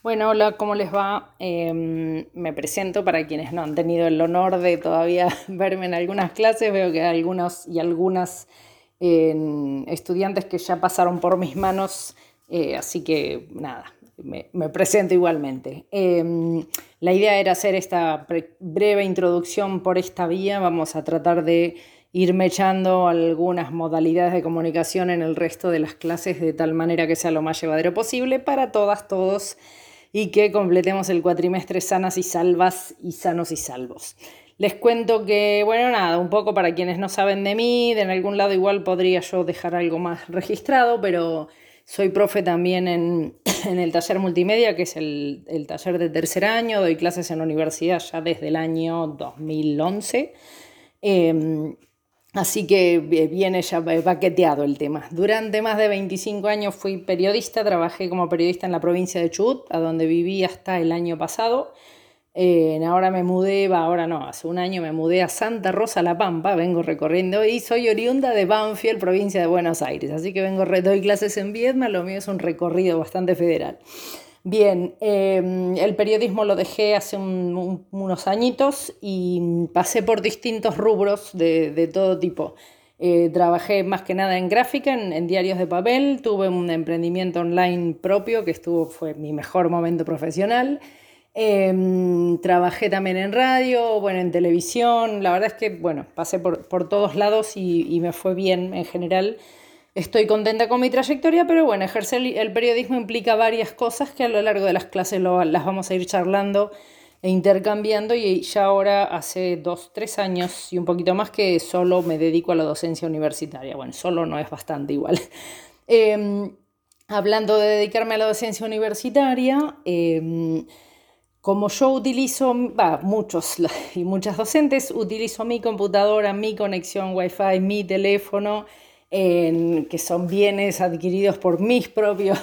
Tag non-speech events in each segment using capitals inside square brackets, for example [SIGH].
Bueno, hola, ¿cómo les va? Em, me presento para quienes no han tenido el honor de todavía [LAUGHS] verme en algunas clases. Veo que algunos y algunas estudiantes que ya pasaron por mis manos, eh, así que nada, me, presento igualmente. Em, la idea era hacer esta breve introducción por esta vía. Vamos a tratar de irme echando algunas modalidades de comunicación en el resto de las clases de tal manera que sea lo más llevadero posible para todas, todos y que completemos el cuatrimestre sanas y salvas y sanos y salvos. Les cuento que, bueno, nada, un poco para quienes no saben de mí, de en algún lado igual podría yo dejar algo más registrado, pero soy profe también en, [CLEARS THROAT] el taller multimedia, que es el, taller de tercer año, doy clases en la universidad ya desde el año 2011. Así que viene ya paqueteado el tema. Durante más de 25 años fui periodista, trabajé como periodista en la provincia de Chubut, a donde viví hasta el año pasado. Eh, ahora me mudé, ahora no, hace un año me mudé a Santa Rosa La Pampa, vengo recorriendo y soy oriunda de Banfield, provincia de Buenos Aires. Así que vengo, doy clases en Viedma, lo mío es un recorrido bastante federal. Bien, em, el periodismo lo dejé hace unos añitos y pasé por distintos rubros de, todo tipo. Eh, trabajé más que nada en gráfica, en, diarios de papel, tuve un emprendimiento online propio que estuvo, fue mi mejor momento profesional. Em, trabajé también en radio, bueno, en televisión. La verdad es que, bueno, pasé por, todos lados y me fue bien en general. Estoy contenta con mi trayectoria, pero bueno, ejercer el periodismo implica varias cosas que a lo largo de las clases las vamos a ir charlando e intercambiando y ya ahora hace dos, tres años y un poquito más que solo me dedico a la docencia universitaria. Bueno, solo no es bastante igual. [LAUGHS] Em, hablando de dedicarme a la docencia universitaria, em, como yo utilizo, va, muchos [LAUGHS] y muchas docentes, utilizo mi computadora, mi conexión Wi-Fi, mi teléfono, que son bienes adquiridos por mis [LAUGHS] propios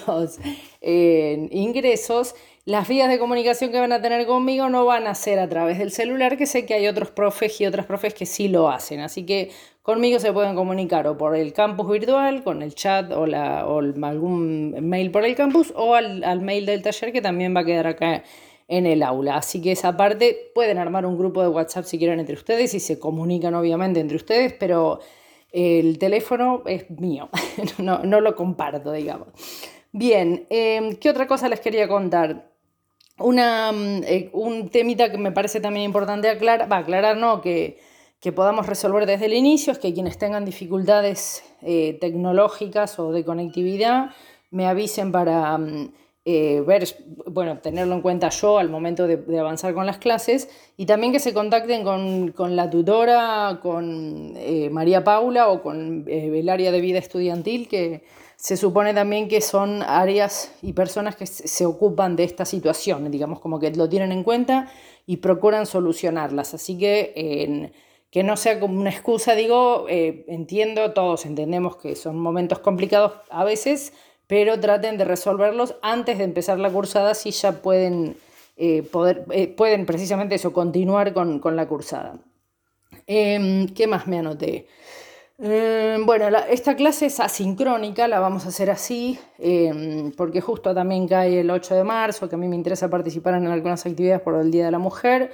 ingresos, las vías de comunicación que van a tener conmigo no van a ser a través del celular, que sé que hay otros profes y otras profes que sí lo hacen. Así que conmigo se pueden comunicar o por el campus virtual, con el chat o, la, o algún mail por el campus, o al, al mail del taller que también va a quedar acá en el aula. Así que esa parte pueden armar un grupo de WhatsApp si quieren entre ustedes y se comunican obviamente entre ustedes, pero el teléfono es mío, [LAUGHS] no, lo comparto, digamos. Bien, em, ¿qué otra cosa les quería contar? Mm, eh, un temita que me parece también importante aclarar, va, aclarar no, que, que podamos resolver desde el inicio es que quienes tengan dificultades eh, tecnológicas o de conectividad me avisen para mm, eh, ver, bueno, tenerlo en cuenta yo al momento de, avanzar con las clases y también que se contacten con, la tutora, con eh, María Paula o con eh, el área de vida estudiantil, que se supone también que son áreas y personas que se, ocupan de esta situación, digamos, como que lo tienen en cuenta y procuran solucionarlas. Así que que no sea como una excusa, digo, entiendo, todos entendemos que son momentos complicados a veces, pero traten de resolverlos antes de empezar la cursada si ya pueden, eh, poder, eh, pueden precisamente eso, continuar con, la cursada. Em, ¿Qué más me anoté? Em, bueno, esta clase es asincrónica, la vamos a hacer así, em, porque justo también cae el 8 de marzo, que a mí me interesa participar en algunas actividades por el Día de la Mujer.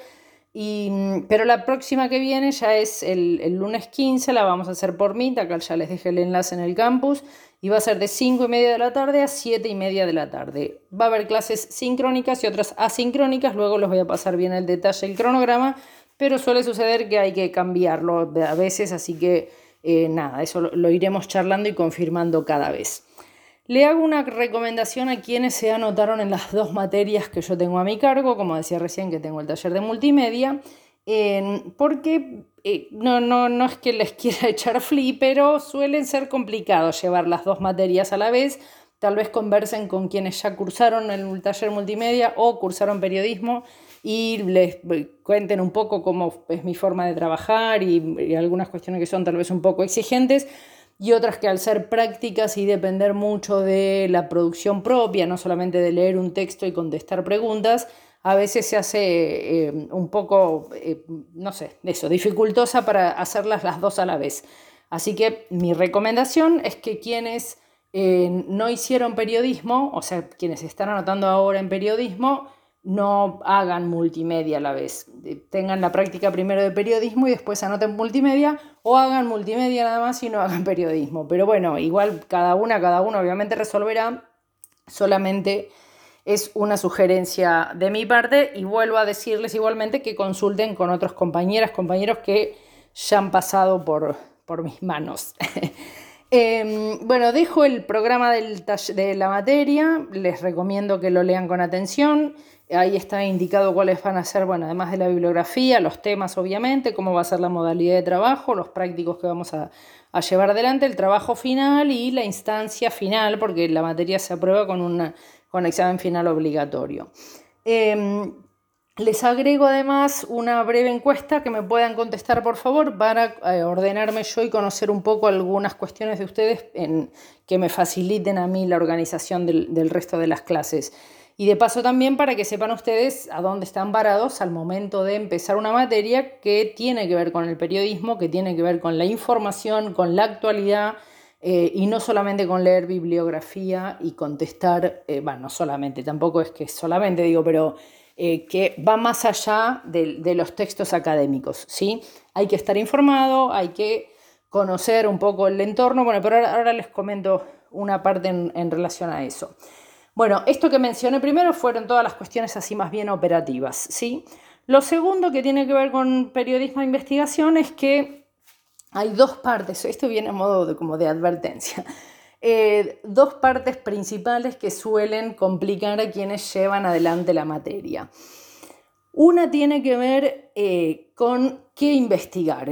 Pero la próxima que viene ya es el, el, lunes 15, la vamos a hacer por Meet, acá ya les dejé el enlace en el campus, y va a ser de 5 y media de la tarde a 7 y media de la tarde. Va a haber clases sincrónicas y otras asincrónicas, luego les voy a pasar bien el detalle, el cronograma, pero suele suceder que hay que cambiarlo a veces, así que eh, nada, eso lo, iremos charlando y confirmando cada vez. Le hago una recomendación a quienes se anotaron en las dos materias que yo tengo a mi cargo, como decía recién que tengo el taller de multimedia, porque eh, no, no, no es que les [LAUGHS] quiera echar fli, pero suelen ser complicados llevar las dos materias a la vez. Tal vez conversen con quienes ya cursaron el taller multimedia o cursaron periodismo y les cuenten un poco cómo es mi forma de trabajar y, algunas cuestiones que son tal vez un poco exigentes y otras que al ser prácticas y depender mucho de la producción propia, no solamente de leer un texto y contestar preguntas, a veces se hace eh, un poco, eh, no sé, eso, dificultosa para hacerlas las dos a la vez. Así que mi recomendación es que quienes eh, no hicieron periodismo, o sea, quienes están anotando ahora en periodismo, no hagan multimedia a la vez. Tengan la práctica primero de periodismo y después anoten multimedia o hagan multimedia nada más y no hagan periodismo. Pero bueno, igual cada una, cada uno obviamente resolverá. Solamente es una sugerencia de mi parte y vuelvo a decirles igualmente que consulten con otros compañeras, compañeros que ya han pasado por, por mis manos. [LAUGHS] Em, bueno, dejo el programa del de la materia, les recomiendo que lo lean con atención. Ahí está indicado cuáles van a ser, bueno, además de la bibliografía, los temas obviamente, cómo va a ser la modalidad de trabajo, los prácticos que vamos a, llevar adelante, el trabajo final y la instancia final, porque la materia se aprueba con, una, con examen final obligatorio. Em, les agrego además una breve encuesta que me puedan contestar, por favor, para eh, ordenarme yo y conocer un poco algunas cuestiones de ustedes que me faciliten a mí la organización del, resto de las clases. Y de paso también para que sepan ustedes a dónde están parados al momento de empezar una materia que tiene que ver con el periodismo, que tiene que ver con la información, con la actualidad, eh, y no solamente con leer bibliografía y contestar, eh, bueno, no solamente, tampoco es que solamente digo, pero eh, que va más allá de, los textos académicos. ¿sí? Hay que estar informado, hay que conocer un poco el entorno, bueno, pero ahora, les comento una parte en, relación a eso. Bueno, esto que mencioné primero fueron todas las cuestiones así más bien operativas, ¿sí? Lo segundo que tiene que ver con periodismo de investigación es que hay dos partes, esto viene a modo de, como de advertencia. [LAUGHS] Eh, dos partes principales que suelen complicar a quienes llevan adelante la materia. Una tiene que ver eh, con qué investigar.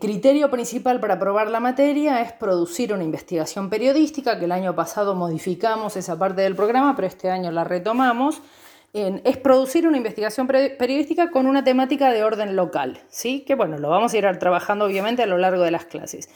Criterio principal para aprobar la materia es producir una investigación periodística, que el año pasado modificamos esa parte del programa, pero este año la retomamos. es producir una investigación periodística con una temática de orden local, ¿sí? que bueno, lo vamos a ir trabajando obviamente a lo largo de las clases.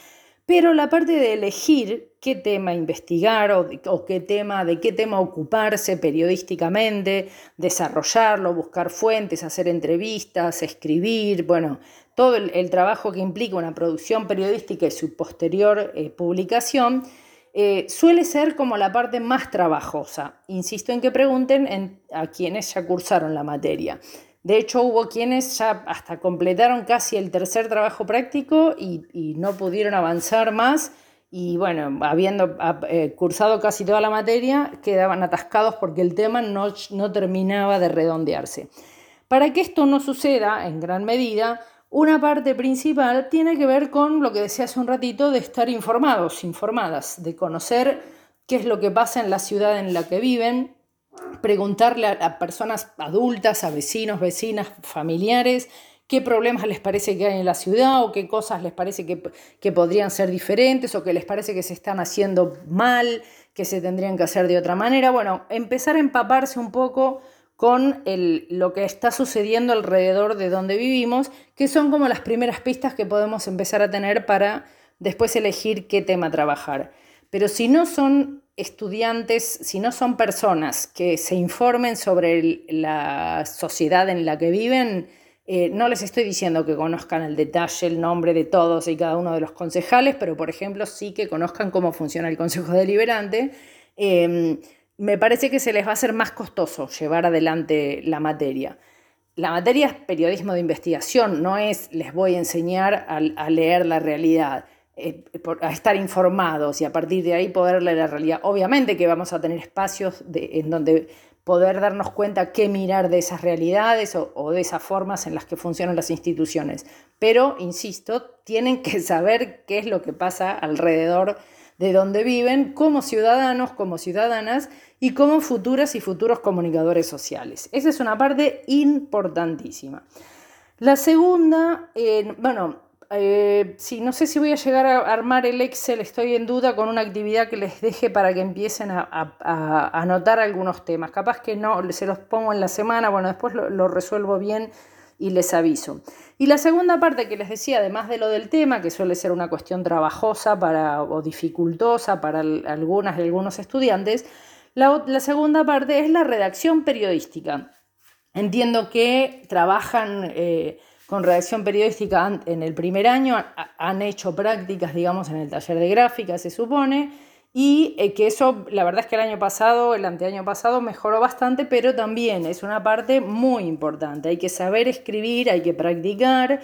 Pero la parte de elegir qué tema investigar o, qué tema, de qué tema ocuparse periodísticamente, desarrollarlo, buscar fuentes, hacer entrevistas, escribir, bueno, todo el, trabajo que implica una producción periodística y su posterior eh, publicación, eh, suele ser como la parte más trabajosa. Insisto en que pregunten a quienes ya cursaron la materia. De hecho, hubo quienes ya hasta completaron casi el tercer trabajo práctico y, no pudieron avanzar más. Y bueno, habiendo eh, cursado casi toda la materia, quedaban atascados porque el tema no, no terminaba de redondearse. Para que esto no suceda en gran medida, una parte principal tiene que ver con lo que decía hace un ratito de estar informados, informadas, de conocer qué es lo que pasa en la ciudad en la que viven, preguntarle a, personas adultas, a vecinos, vecinas, familiares, qué problemas les parece que hay en la ciudad o qué cosas les parece que, podrían ser diferentes o que les parece que se están haciendo mal, que se tendrían que hacer de otra manera. Bueno, empezar a empaparse un poco con lo que está sucediendo alrededor de donde vivimos, que son como las primeras pistas que podemos empezar a tener para después elegir qué tema trabajar. Pero si no son estudiantes, si no son personas que se informen sobre la sociedad en la que viven, eh, no les estoy diciendo que conozcan el detalle, el nombre de todos y cada uno de los concejales, pero por ejemplo sí que conozcan cómo funciona el Consejo Deliberante. Em, me parece que se les va a hacer más costoso llevar adelante la materia. La materia es periodismo de investigación, no es les voy a enseñar a leer la realidad eh, a estar informados y a partir de ahí poder leer la realidad. Obviamente que vamos a tener espacios en donde poder darnos cuenta qué mirar de esas realidades o, de esas formas en las que funcionan las instituciones. Pero, insisto, tienen que saber qué es lo que pasa alrededor de donde viven como ciudadanos, como ciudadanas y como futuras y futuros comunicadores sociales. Esa es una parte importantísima. La segunda, bueno, eh, sí, no sé si voy a llegar a armar el Excel, estoy en duda con una actividad que les deje para que empiecen a, anotar algunos temas. Capaz que no, se los pongo en la semana, bueno, después lo, resuelvo bien y les aviso. Y la segunda parte que les decía, además de lo del tema, que suele ser una cuestión trabajosa para, o dificultosa para algunas y algunos estudiantes, la, segunda parte es la redacción periodística. Entiendo que trabajan... Eh, con redacción periodística en el primer año, han hecho prácticas, digamos, en el taller de gráfica, se supone, y eh, que eso, la verdad es que el año pasado, el anteaño pasado, mejoró bastante, pero también es una parte muy importante. Hay que saber escribir, hay que practicar.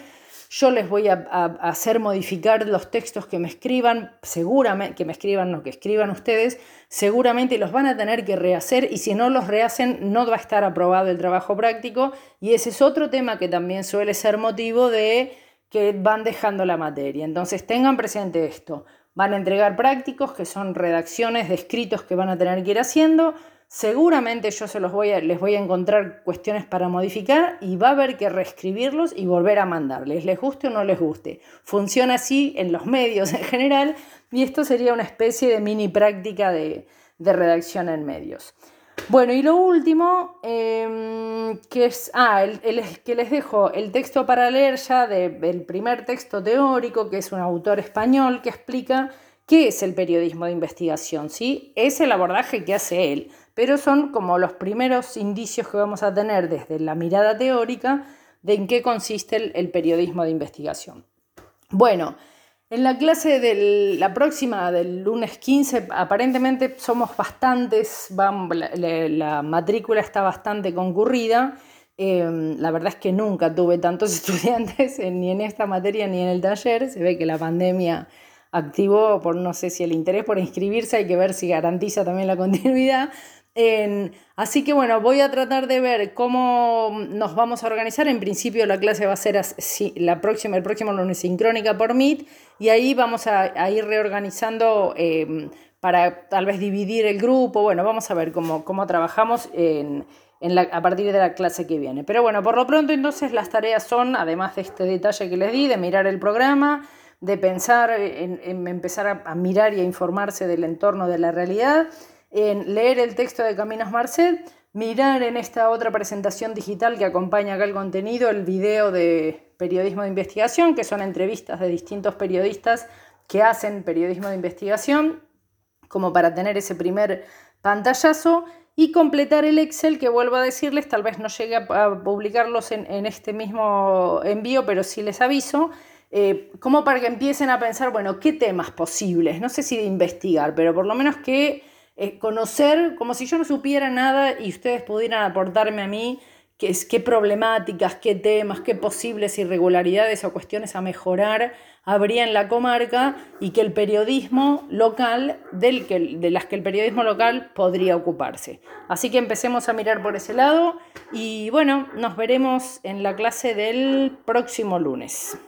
Yo les voy a, hacer modificar los textos que me escriban, seguramente, que me escriban, no que escriban ustedes, seguramente los van a tener que rehacer y si no los rehacen no va a estar aprobado el trabajo práctico y ese es otro tema que también suele ser motivo de que van dejando la materia. Entonces tengan presente esto. Van a entregar prácticos, que son redacciones de escritos que van a tener que ir haciendo. Seguramente yo se los voy a, les voy a encontrar cuestiones para modificar y va a haber que reescribirlos y volver a mandarles, les guste o no les guste. Funciona así en los medios en general y esto sería una especie de mini práctica de, de redacción en medios. Bueno, y lo último, em, que es, ah, el, que les dejo el texto para leer ya del primer texto teórico, que es un autor español que explica qué es el periodismo de investigación, ¿sí? Es el abordaje que hace él, pero son como los primeros indicios que vamos a tener desde la mirada teórica de en qué consiste el periodismo de investigación. Bueno, en la clase de la próxima, del lunes 15, aparentemente somos bastantes, la, matrícula está bastante concurrida. Em, la verdad es que nunca tuve tantos [LAUGHS] estudiantes ni en esta materia ni en el taller. Se ve que la pandemia activó, por no sé si el interés por inscribirse, hay que ver si garantiza también la continuidad así que bueno, voy a tratar de ver cómo nos vamos a organizar. En principio la clase va a ser la próxima, el próximo lunes sincrónica por Meet y ahí vamos a, ir reorganizando em, para tal vez dividir el grupo. Bueno, vamos a ver cómo, cómo trabajamos en, a partir de la clase que viene. Pero bueno, por lo pronto entonces las tareas son, además de este detalle que les di, de mirar el programa, de pensar en, en empezar a mirar y a informarse del entorno de la realidad en leer el texto de Caminos Marcet, mirar en esta otra presentación digital que acompaña acá el contenido, el video de periodismo de investigación, que son entrevistas de distintos periodistas que hacen periodismo de investigación, como para tener ese primer pantallazo, y completar el Excel, que vuelvo a decirles, tal vez no llegue a publicarlos en, este mismo envío, pero sí les aviso, eh, como para que empiecen a pensar, bueno, ¿qué temas posibles? No sé si de investigar, pero por lo menos que eh, conocer como si yo no supiera nada y ustedes pudieran aportarme a mí qué, qué problemáticas, qué temas, qué posibles irregularidades o cuestiones a mejorar habría en la comarca y que el periodismo local, del que, de las que el periodismo local podría ocuparse. Así que empecemos a mirar por ese lado y bueno, nos veremos en la clase del próximo lunes.